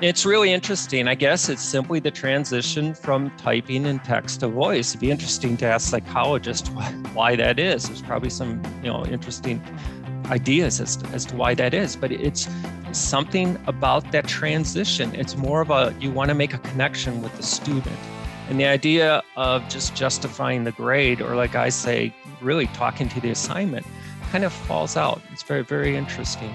It's really interesting. I guess it's simply the transition from typing and text to voice. It'd be interesting to ask psychologists why that is. There's probably some, you know, interesting ideas as as to why that is, but it's something about that transition. It's more of a you want to make a connection with the student. And the idea of just justifying the grade, or like I say, really talking to the assignment, kind of falls out. It's very, very interesting.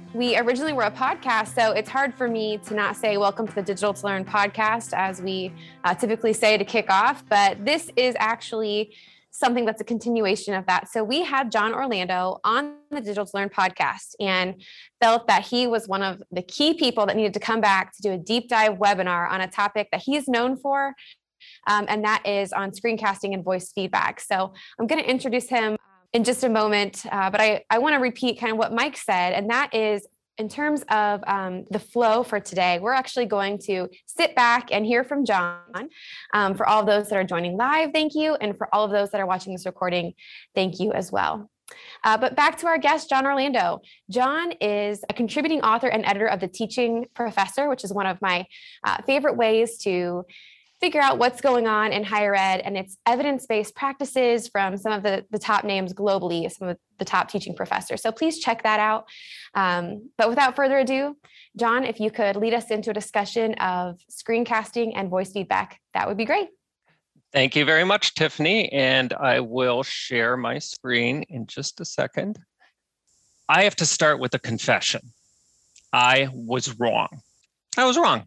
we originally were a podcast, so it's hard for me to not say welcome to the Digital to Learn podcast as we uh, typically say to kick off. But this is actually something that's a continuation of that. So we had John Orlando on the Digital to Learn podcast and felt that he was one of the key people that needed to come back to do a deep dive webinar on a topic that he's known for. Um, and that is on screencasting and voice feedback. So I'm going to introduce him in just a moment, uh, but I, I want to repeat kind of what Mike said, and that is in terms of um, the flow for today, we're actually going to sit back and hear from John. Um, for all of those that are joining live, thank you. And for all of those that are watching this recording, thank you as well. Uh, but back to our guest, John Orlando. John is a contributing author and editor of The Teaching Professor, which is one of my uh, favorite ways to figure out what's going on in higher ed and it's evidence-based practices from some of the, the top names globally some of the top teaching professors. So please check that out. Um, but without further ado john if you could lead us into a discussion of screencasting and voice feedback that would be great. Thank you very much tiffany and i will share my screen in just a second. I have to start with a confession. I was wrong. I was wrong.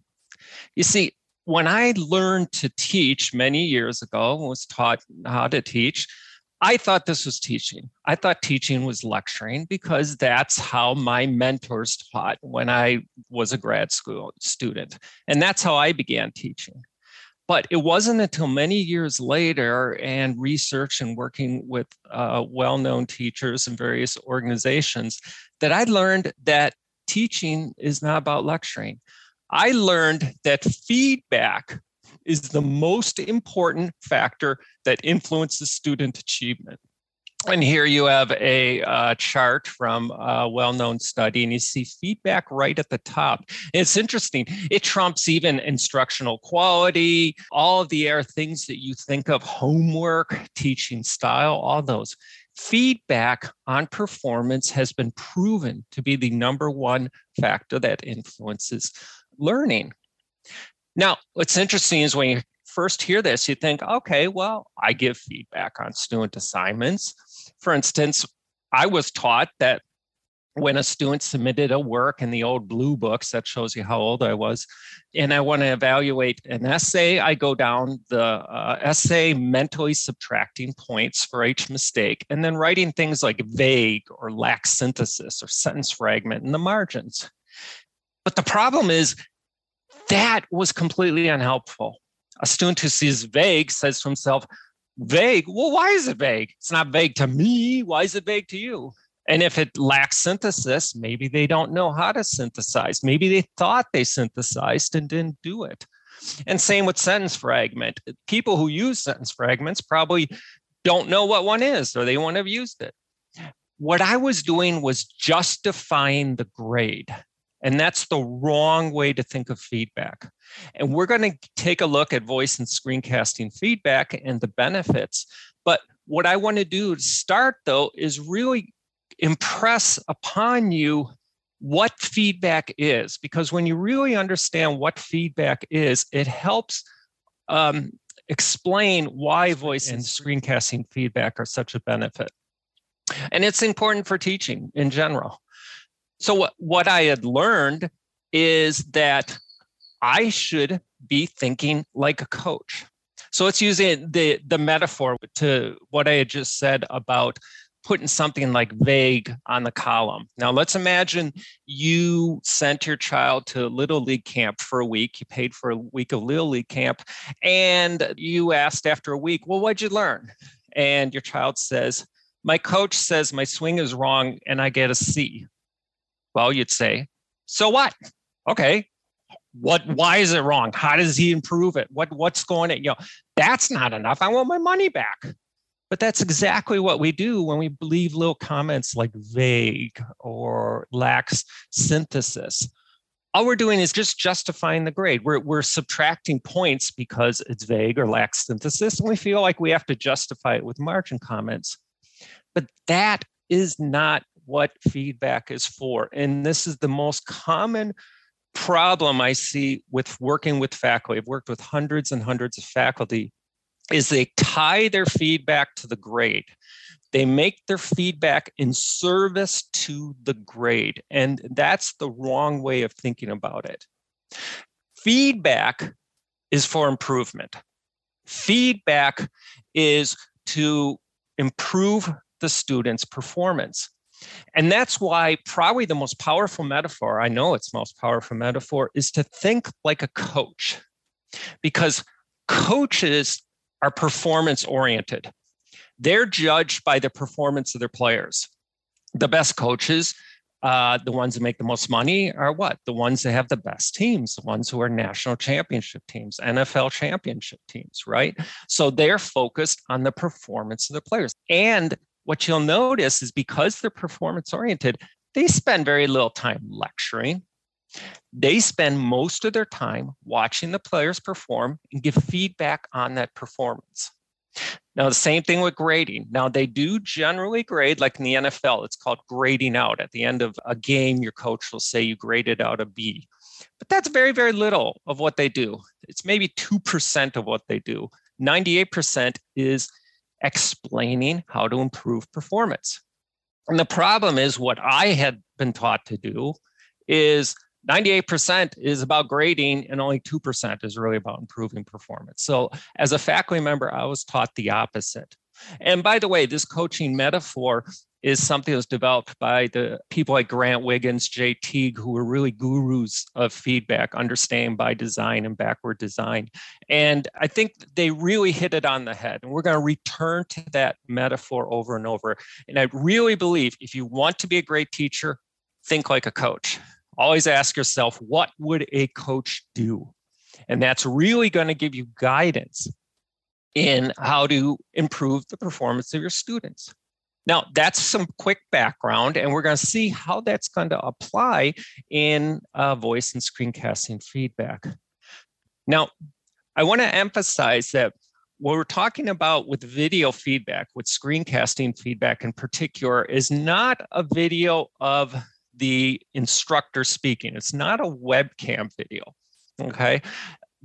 You see when I learned to teach many years ago, was taught how to teach, I thought this was teaching. I thought teaching was lecturing because that's how my mentors taught when I was a grad school student. And that's how I began teaching. But it wasn't until many years later and research and working with uh, well known teachers and various organizations that I learned that teaching is not about lecturing. I learned that feedback is the most important factor that influences student achievement. And here you have a uh, chart from a well known study, and you see feedback right at the top. It's interesting. It trumps even instructional quality, all of the air things that you think of homework, teaching style, all those. Feedback on performance has been proven to be the number one factor that influences learning. Now, what's interesting is when you first hear this, you think, okay, well, I give feedback on student assignments. For instance, I was taught that when a student submitted a work in the old blue books, that shows you how old I was, and I want to evaluate an essay, I go down the uh, essay mentally subtracting points for each mistake, and then writing things like vague or lack synthesis or sentence fragment in the margins. But the problem is that was completely unhelpful. A student who sees vague says to himself, vague, well, why is it vague? It's not vague to me. Why is it vague to you? And if it lacks synthesis, maybe they don't know how to synthesize. Maybe they thought they synthesized and didn't do it. And same with sentence fragment. People who use sentence fragments probably don't know what one is or they won't have used it. What I was doing was justifying the grade. And that's the wrong way to think of feedback. And we're going to take a look at voice and screencasting feedback and the benefits. But what I want to do to start, though, is really impress upon you what feedback is. Because when you really understand what feedback is, it helps um, explain why voice and screencasting feedback are such a benefit. And it's important for teaching in general. So what, what I had learned is that I should be thinking like a coach. So it's using the, the metaphor to what I had just said about putting something like vague on the column. Now, let's imagine you sent your child to Little League camp for a week. You paid for a week of Little League camp, and you asked after a week, Well, what'd you learn? And your child says, My coach says my swing is wrong and I get a C. Well, you'd say, So what? Okay. What why is it wrong? How does he improve it? What what's going on? You know, that's not enough. I want my money back. But that's exactly what we do when we leave little comments like vague or lacks synthesis. All we're doing is just justifying the grade. We're, we're subtracting points because it's vague or lacks synthesis, and we feel like we have to justify it with margin comments. But that is not what feedback is for. And this is the most common problem I see with working with faculty. I've worked with hundreds and hundreds of faculty is they tie their feedback to the grade. They make their feedback in service to the grade. And that's the wrong way of thinking about it. Feedback is for improvement. Feedback is to improve the student's performance. And that's why probably the most powerful metaphor, I know it's most powerful metaphor, is to think like a coach. Because coaches are performance oriented. They're judged by the performance of their players. The best coaches, uh, the ones that make the most money, are what? The ones that have the best teams, the ones who are national championship teams, NFL championship teams, right? So they're focused on the performance of the players. And what you'll notice is because they're performance oriented, they spend very little time lecturing. They spend most of their time watching the players perform and give feedback on that performance. Now, the same thing with grading. Now, they do generally grade, like in the NFL, it's called grading out. At the end of a game, your coach will say you graded out a B. But that's very, very little of what they do. It's maybe 2% of what they do. 98% is explaining how to improve performance. And the problem is what I had been taught to do is 98% is about grading and only 2% is really about improving performance. So, as a faculty member, I was taught the opposite. And by the way, this coaching metaphor is something that was developed by the people like Grant Wiggins, Jay McTighe, who were really gurus of feedback, understanding by design and backward design. And I think they really hit it on the head. And we're going to return to that metaphor over and over. And I really believe if you want to be a great teacher, think like a coach always ask yourself, what would a coach do? And that's really going to give you guidance in how to improve the performance of your students. Now, that's some quick background, and we're going to see how that's going to apply in uh, voice and screencasting feedback. Now, I want to emphasize that what we're talking about with video feedback, with screencasting feedback in particular, is not a video of the instructor speaking. It's not a webcam video. Okay.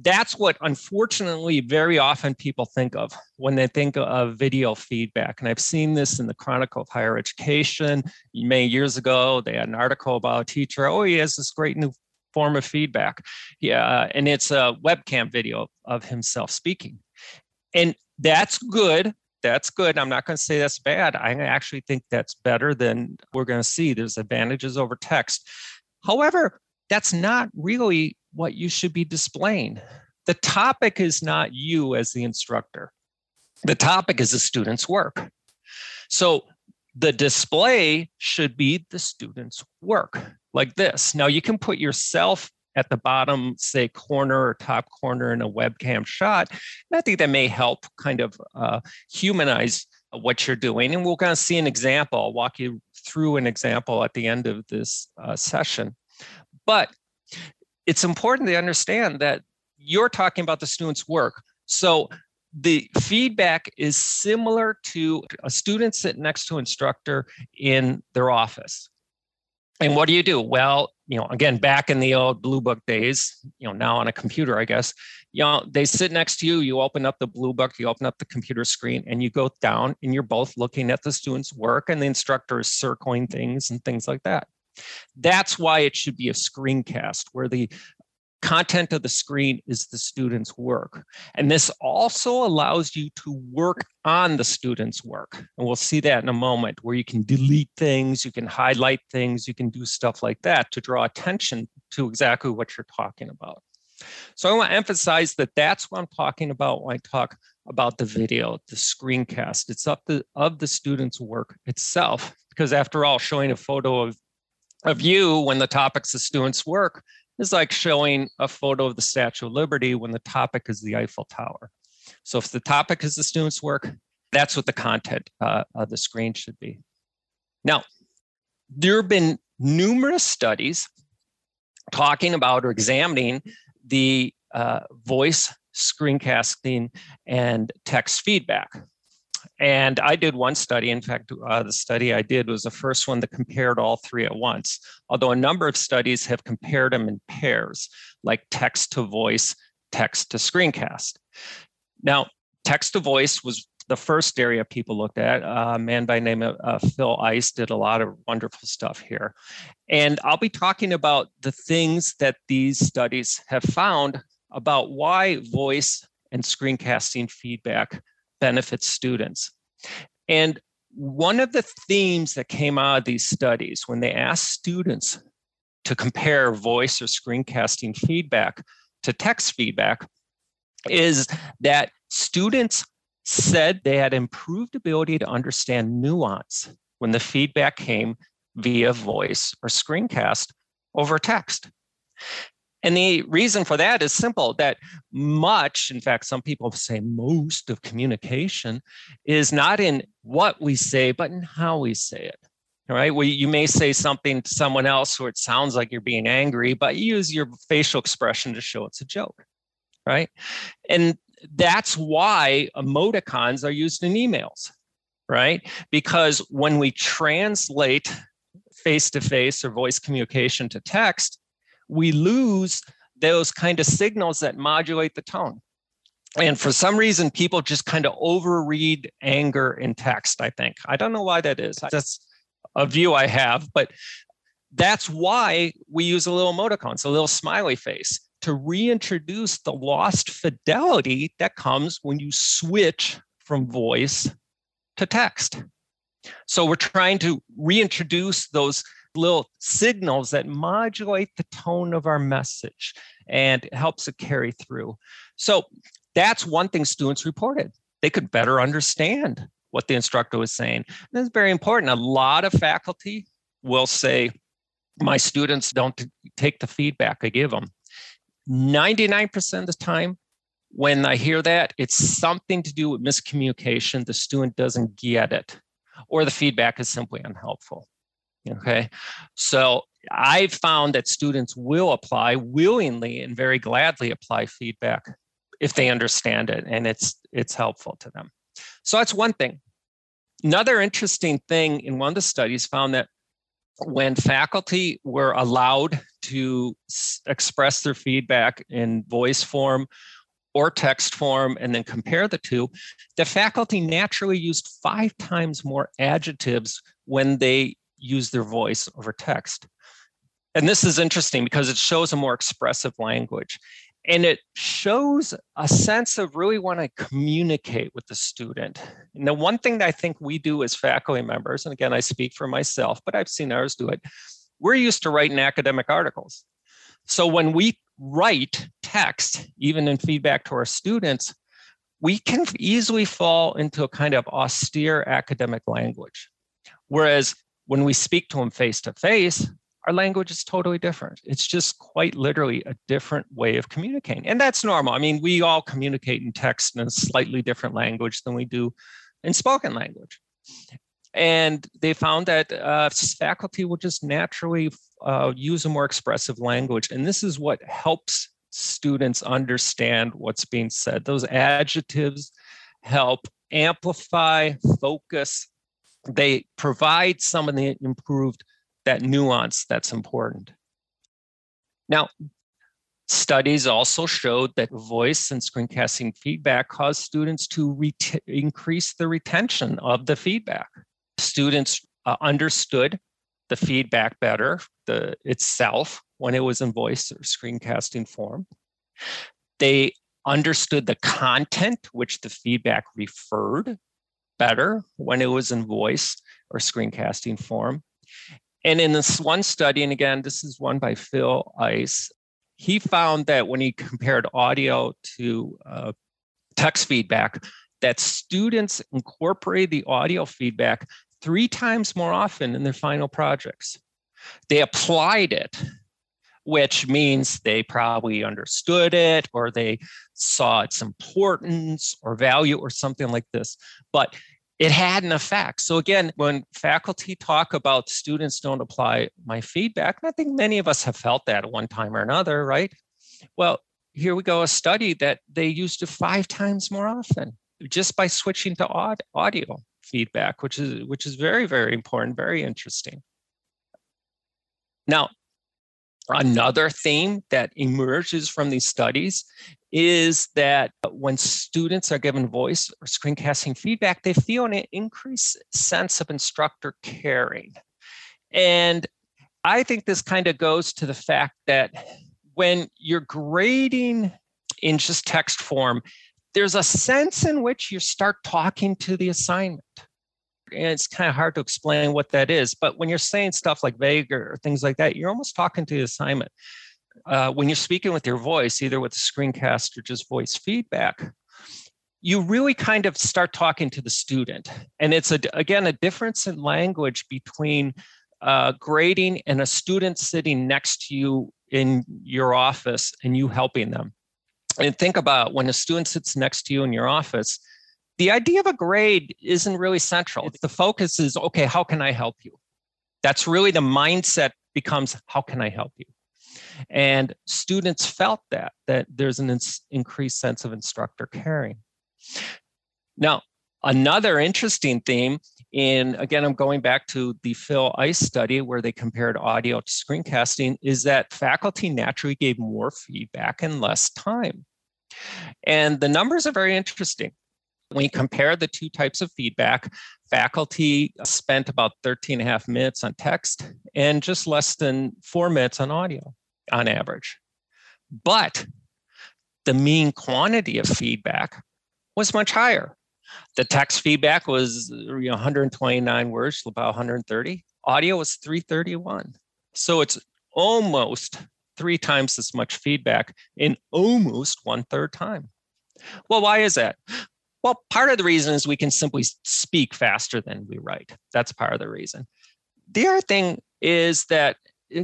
That's what unfortunately very often people think of when they think of video feedback. And I've seen this in the Chronicle of Higher Education many years ago. They had an article about a teacher. Oh, he has this great new form of feedback. Yeah. And it's a webcam video of himself speaking. And that's good that's good. I'm not going to say that's bad. I actually think that's better than we're going to see. There's advantages over text. However, that's not really what you should be displaying. The topic is not you as the instructor, the topic is the student's work. So the display should be the student's work like this. Now, you can put yourself at the bottom, say, corner or top corner in a webcam shot. And I think that may help kind of uh, humanize what you're doing. And we're going to see an example. I'll walk you through an example at the end of this uh, session. But it's important to understand that you're talking about the student's work. So the feedback is similar to a student sitting next to an instructor in their office. And what do you do? Well, you know, again, back in the old blue book days, you know, now on a computer, I guess, you know, they sit next to you, you open up the blue book, you open up the computer screen, and you go down and you're both looking at the student's work and the instructor is circling things and things like that. That's why it should be a screencast where the content of the screen is the student's work. And this also allows you to work on the student's work. And we'll see that in a moment where you can delete things, you can highlight things, you can do stuff like that to draw attention to exactly what you're talking about. So I want to emphasize that that's what I'm talking about when I talk about the video, the screencast. It's up the of the student's work itself, because after all, showing a photo of of you when the topic's the student's work is like showing a photo of the Statue of Liberty when the topic is the Eiffel Tower. So if the topic is the student's work, that's what the content uh, of the screen should be. Now, there have been numerous studies talking about or examining the uh, voice screencasting and text feedback. And I did one study. In fact, uh, the study I did was the first one that compared all three at once, although a number of studies have compared them in pairs, like text to voice, text to screencast. Now, text to voice was the first area people looked at. A man by name of uh, Phil Ice did a lot of wonderful stuff here. And I'll be talking about the things that these studies have found about why voice and screencasting feedback benefits students. And one of the themes that came out of these studies when they asked students to compare voice or screencasting feedback to text feedback is that students said they had improved ability to understand nuance when the feedback came via voice or screencast over text. And the reason for that is simple that much, in fact, some people say most of communication is not in what we say, but in how we say it. All right. Well, you may say something to someone else where it sounds like you're being angry, but you use your facial expression to show it's a joke. Right. And that's why emoticons are used in emails. Right. Because when we translate face to face or voice communication to text, we lose those kind of signals that modulate the tone. And for some reason, people just kind of overread anger in text, I think. I don't know why that is. That's a view I have, but that's why we use a little emoticons, a little smiley face to reintroduce the lost fidelity that comes when you switch from voice to text. So we're trying to reintroduce those little signals that modulate the tone of our message and helps it carry through. So that's one thing students reported. They could better understand what the instructor was saying. And that's very important. A lot of faculty will say, my students don't take the feedback I give them. 99% of the time, when I hear that, it's something to do with miscommunication. The student doesn't get it, or the feedback is simply unhelpful. Okay. So I've found that students will apply willingly and very gladly apply feedback if they understand it and it's it's helpful to them. So that's one thing. Another interesting thing in one of the studies found that when faculty were allowed to s- express their feedback in voice form or text form and then compare the two, the faculty naturally used five times more adjectives when they use their voice over text. And this is interesting because it shows a more expressive language. And it shows a sense of really want to communicate with the student. And the one thing that I think we do as faculty members, and again, I speak for myself, but I've seen others do it, we're used to writing academic articles. So when we write text, even in feedback to our students, we can easily fall into a kind of austere academic language. Whereas when we speak to them face to face, our language is totally different. It's just quite literally a different way of communicating. And that's normal. I mean, we all communicate in text in a slightly different language than we do in spoken language. And they found that uh, faculty will just naturally uh, use a more expressive language. And this is what helps students understand what's being said. Those adjectives help amplify, focus, they provide some of the improved that nuance that's important. Now, studies also showed that voice and screencasting feedback caused students to ret- increase the retention of the feedback. Students uh, understood the feedback better, the itself, when it was in voice or screencasting form. They understood the content which the feedback referred better when it was in voice or screencasting form. And in this one study, and again, this is one by Phil Ice, he found that when he compared audio to uh, text feedback, that students incorporate the audio feedback three times more often in their final projects. They applied it, which means they probably understood it or they saw its importance or value or something like this. But it had an effect. So again, when faculty talk about students don't apply my feedback, and I think many of us have felt that at one time or another, right? Well, here we go, a study that they used it five times more often just by switching to audio feedback, which is which is very, very important, very interesting. Now, another theme that emerges from these studies is that when students are given voice or screencasting feedback, they feel an increased sense of instructor caring. And I think this kind of goes to the fact that when you're grading in just text form, there's a sense in which you start talking to the assignment. And it's kind of hard to explain what that is. But when you're saying stuff like vague or things like that, you're almost talking to the assignment uh, when you're speaking with your voice, either with the screencast or just voice feedback, you really kind of start talking to the student. And it's a, again a difference in language between uh, grading and a student sitting next to you in your office and you helping them. And think about when a student sits next to you in your office, the idea of a grade isn't really central. The focus is okay, how can I help you? That's really the mindset becomes how can I help you? And students felt that, that there's an increased sense of instructor caring. Now, another interesting theme in, again, I'm going back to the Phil Ice study where they compared audio to screencasting, is that faculty naturally gave more feedback in less time. And the numbers are very interesting. When you compare the two types of feedback, faculty spent about 13 and a half minutes on text and just less than four minutes on audio on average. But the mean quantity of feedback was much higher. The text feedback was you know, 129 words, about 130. Audio was 331. So it's almost three times as much feedback in almost one third time. Well, why is that? Well, part of the reason is we can simply speak faster than we write. That's part of the reason. The other thing is that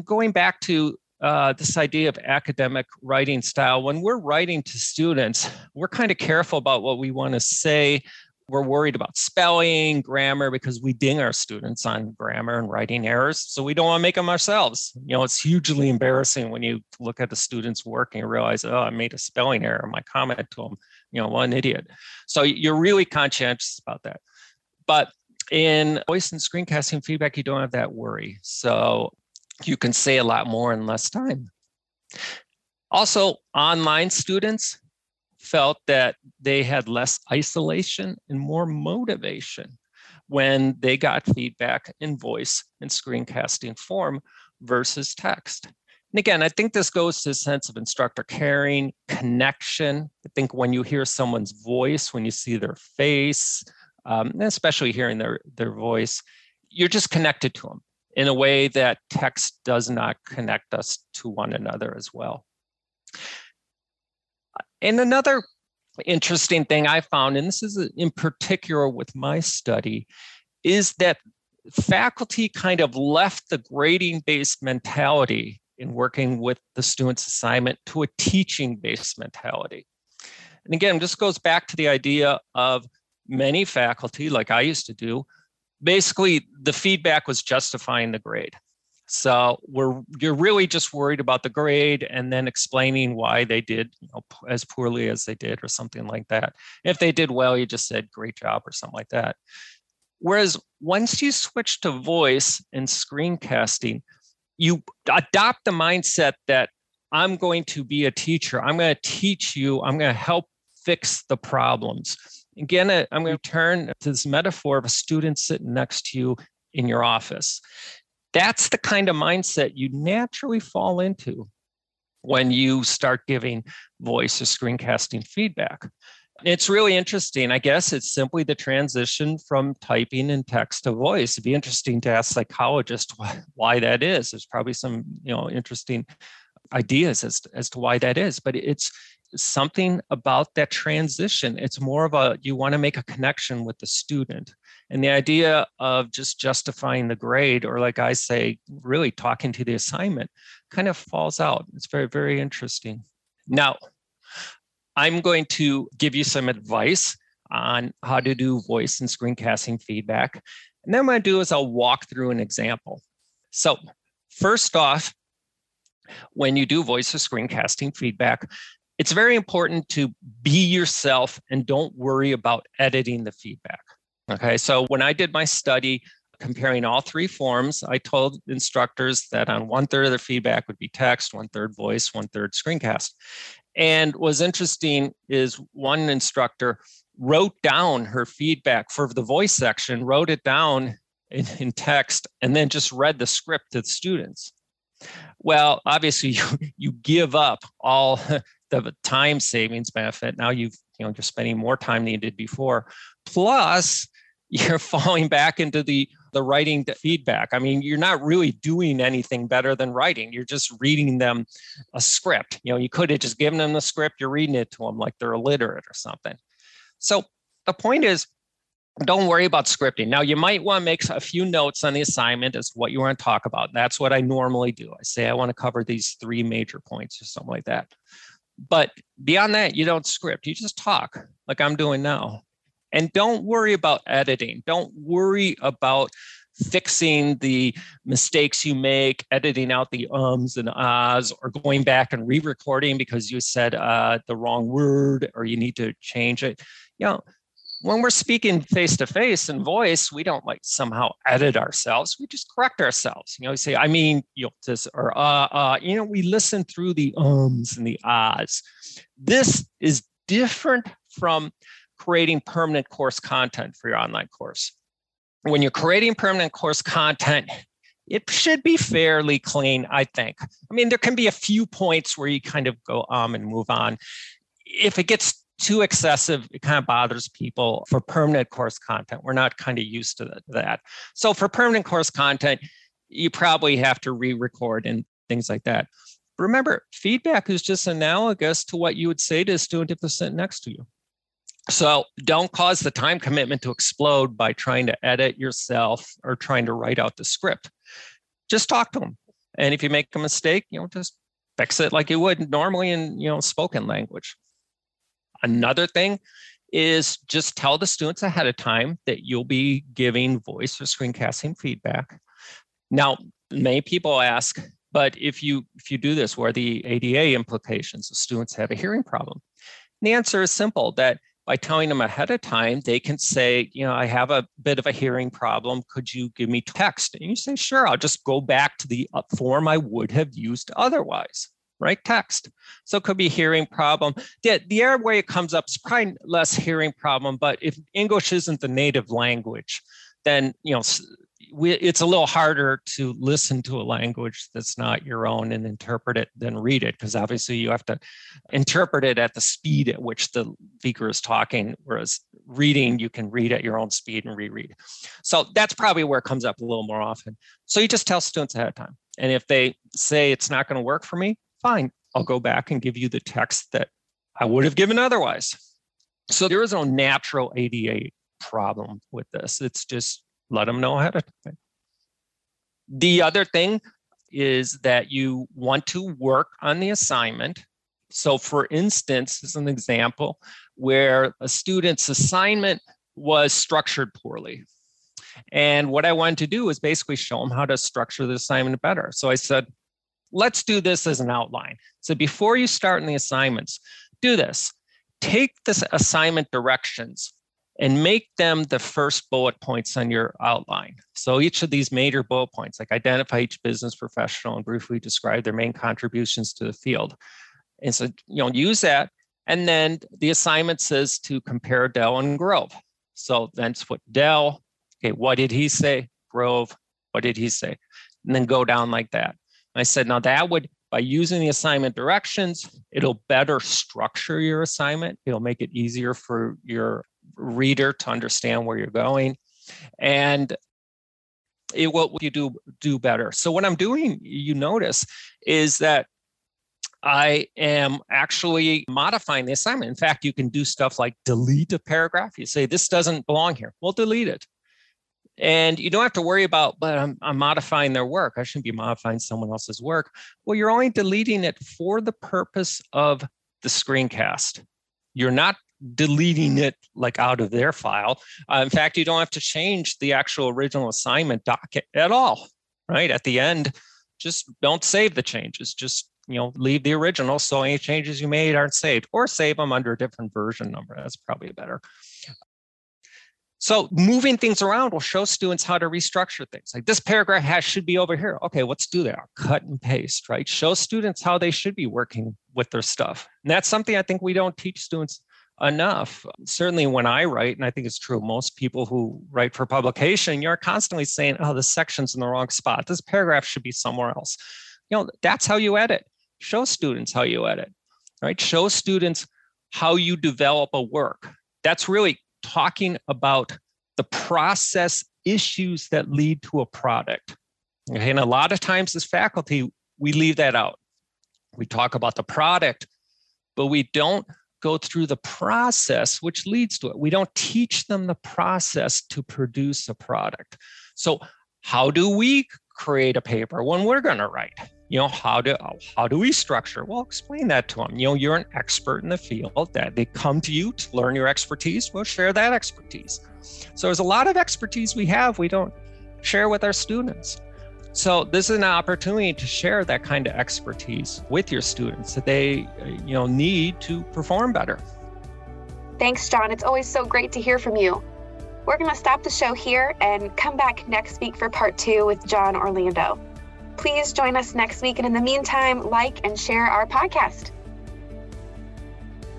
going back to uh, this idea of academic writing style. When we're writing to students, we're kind of careful about what we want to say. We're worried about spelling, grammar, because we ding our students on grammar and writing errors. So we don't want to make them ourselves. You know, it's hugely embarrassing when you look at the student's work and you realize, oh, I made a spelling error. My comment to them, you know, one idiot. So you're really conscientious about that. But in voice and screencasting feedback, you don't have that worry. So you can say a lot more in less time. Also, online students felt that they had less isolation and more motivation when they got feedback in voice and screencasting form versus text. And again, I think this goes to a sense of instructor caring, connection. I think when you hear someone's voice, when you see their face, um, especially hearing their, their voice, you're just connected to them in a way that text does not connect us to one another as well. And another interesting thing I found, and this is in particular with my study, is that faculty kind of left the grading based mentality in working with the student's assignment to a teaching based mentality. And again, this goes back to the idea of many faculty, like I used to do, basically the feedback was justifying the grade. So we're you're really just worried about the grade and then explaining why they did you know, as poorly as they did or something like that. If they did well, you just said great job or something like that. Whereas once you switch to voice and screencasting, you adopt the mindset that I'm going to be a teacher. I'm going to teach you. I'm going to help fix the problems. Again, uh, I'm going to turn to this metaphor of a student sitting next to you in your office. That's the kind of mindset you naturally fall into when you start giving voice or screencasting feedback. It's really interesting. I guess it's simply the transition from typing and text to voice. It'd be interesting to ask psychologists why, why that is. There's probably some, you know, interesting ideas as as to why that is, but it's something about that transition. It's more of a you want to make a connection with the student. And the idea of just justifying the grade, or like I say, really talking to the assignment, kind of falls out. It's very, very interesting. Now, I'm going to give you some advice on how to do voice and screencasting feedback. And then what to do is I'll walk through an example. So, first off, when you do voice or screencasting feedback, it's very important to be yourself and don't worry about editing the feedback. Okay, so when I did my study comparing all three forms, I told instructors that on one third of their feedback would be text, one third voice, one third screencast. And what's interesting is one instructor wrote down her feedback for the voice section, wrote it down in, in text, and then just read the script to the students. Well, obviously, you, you give up all the time savings benefit. Now you've you know you're spending more time than you did before. Plus, you're falling back into the the writing feedback. I mean, you're not really doing anything better than writing. You're just reading them a script. You know, you could have just given them the script, you're reading it to them like they're illiterate or something. So the point is, don't worry about scripting. Now, you might want to make a few notes on the assignment as what you want to talk about. That's what I normally do. I say I want to cover these three major points or something like that. But beyond that, you don't script. You just talk like I'm doing now. And don't worry about editing. Don't worry about fixing the mistakes you make, editing out the ums and ahs, or going back and re-recording because you said uh, the wrong word or you need to change it. You know, when we're speaking face to face and voice, we don't like somehow edit ourselves. We just correct ourselves. You know, we say, I mean, you know, this or uh, uh, you know, we listen through the ums and the ahs. This is different from creating permanent course content for your online course. When you're creating permanent course content, it should be fairly clean, I think. I mean, there can be a few points where you kind of go um and move on. If it gets too excessive, it kind of bothers people for permanent course content. We're not kind of used to that. So for permanent course content, you probably have to re-record and things like that. Remember, feedback is just analogous to what you would say to a student if they're sitting next to you. So don't cause the time commitment to explode by trying to edit yourself or trying to write out the script. Just talk to them. And if you make a mistake, you know, just fix it like you would normally in, you know, spoken language. Another thing is just tell the students ahead of time that you'll be giving voice or screencasting feedback. Now, many people ask, but if you if you do this, what are the ADA implications? The students have a hearing problem. And the answer is simple that by telling them ahead of time, they can say, you know, I have a bit of a hearing problem. Could you give me text? And you say, sure, I'll just go back to the uh, form I would have used otherwise, right? Text. So it could be hearing problem. The, the area where it comes up is probably less hearing problem, but if English isn't the native language, then, you know, we, it's a little harder to listen to a language that's not your own and interpret it than read it because obviously you have to interpret it at the speed at which the speaker is talking whereas reading you can read at your own speed and reread. So that's probably where it comes up a little more often. So you just tell students ahead of time and if they say it's not going to work for me fine i'll go back and give you the text that i would have given otherwise. So there is no natural ada problem with this. It's just let them know ahead of time. The other thing is that you want to work on the assignment. So, for instance, as an example, where a student's assignment was structured poorly. And what I wanted to do was basically show them how to structure the assignment better. So I said, let's do this as an outline. So before you start in the assignments, do this. Take this assignment directions and make them the first bullet points on your outline. So each of these major bullet points, like identify each business professional and briefly describe their main contributions to the field. And so, you know, use that. And then the assignment says to compare Dell and Grove. So then put Dell, okay, what did he say? Grove, what did he say? and then go down like that. I said, now that would, by using the assignment directions, it'll better structure your assignment. It'll make it easier for your reader to understand where you're going. And it will you do do better. So what I'm doing, you notice, is that I am actually modifying the assignment. In fact, you can do stuff like delete a paragraph. You say this doesn't belong here. Well, delete it. And you don't have to worry about, but I'm, I'm modifying their work. I shouldn't be modifying someone else's work. Well, you're only deleting it for the purpose of the screencast. You're not deleting it like out of their file. Uh, in fact, you don't have to change the actual original assignment docket at all, right? At the end, just don't save the changes. Just you know, leave the original so any changes you made aren't saved, or save them under a different version number. That's probably better. So moving things around will show students how to restructure things. Like this paragraph has should be over here. Okay, let's do that. I'll Cut and paste, right? Show students how they should be working with their stuff. And that's something I think we don't teach students enough. Certainly when I write, and I think it's true, most people who write for publication, you're constantly saying, oh, the section's in the wrong spot. This paragraph should be somewhere else. You know, that's how you edit. Show students how you edit, right? Show students how you develop a work. That's really talking about the process issues that lead to a product. Okay, and a lot of times as faculty, we leave that out. We talk about the product, but we don't go through the process which leads to it. We don't teach them the process to produce a product. So, how do we create a paper when we're going to write? You know, how do how do we structure? Well, explain that to them. You know, you're an expert in the field that they come to you to learn your expertise. Well, share that expertise. So there's a lot of expertise we have we don't share with our students. So this is an opportunity to share that kind of expertise with your students that they, uh, you know, need to perform better. Thanks, John. It's always so great to hear from you. We're going to stop the show here and come back next week for part two with John Orlando. Please join us next week. And in the meantime, like and share our podcast.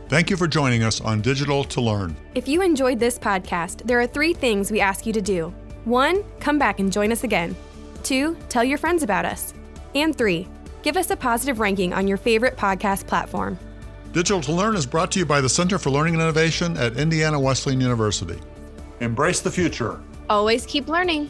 Thank you for joining us on Digital to Learn. If you enjoyed this podcast, there are three things we ask you to do. One, come back and join us again. Two, tell your friends about us. And three, give us a positive ranking on your favorite podcast platform. Digital to Learn is brought to you by the Center for Learning and Innovation at Indiana Wesleyan University. Embrace the future. Always keep learning.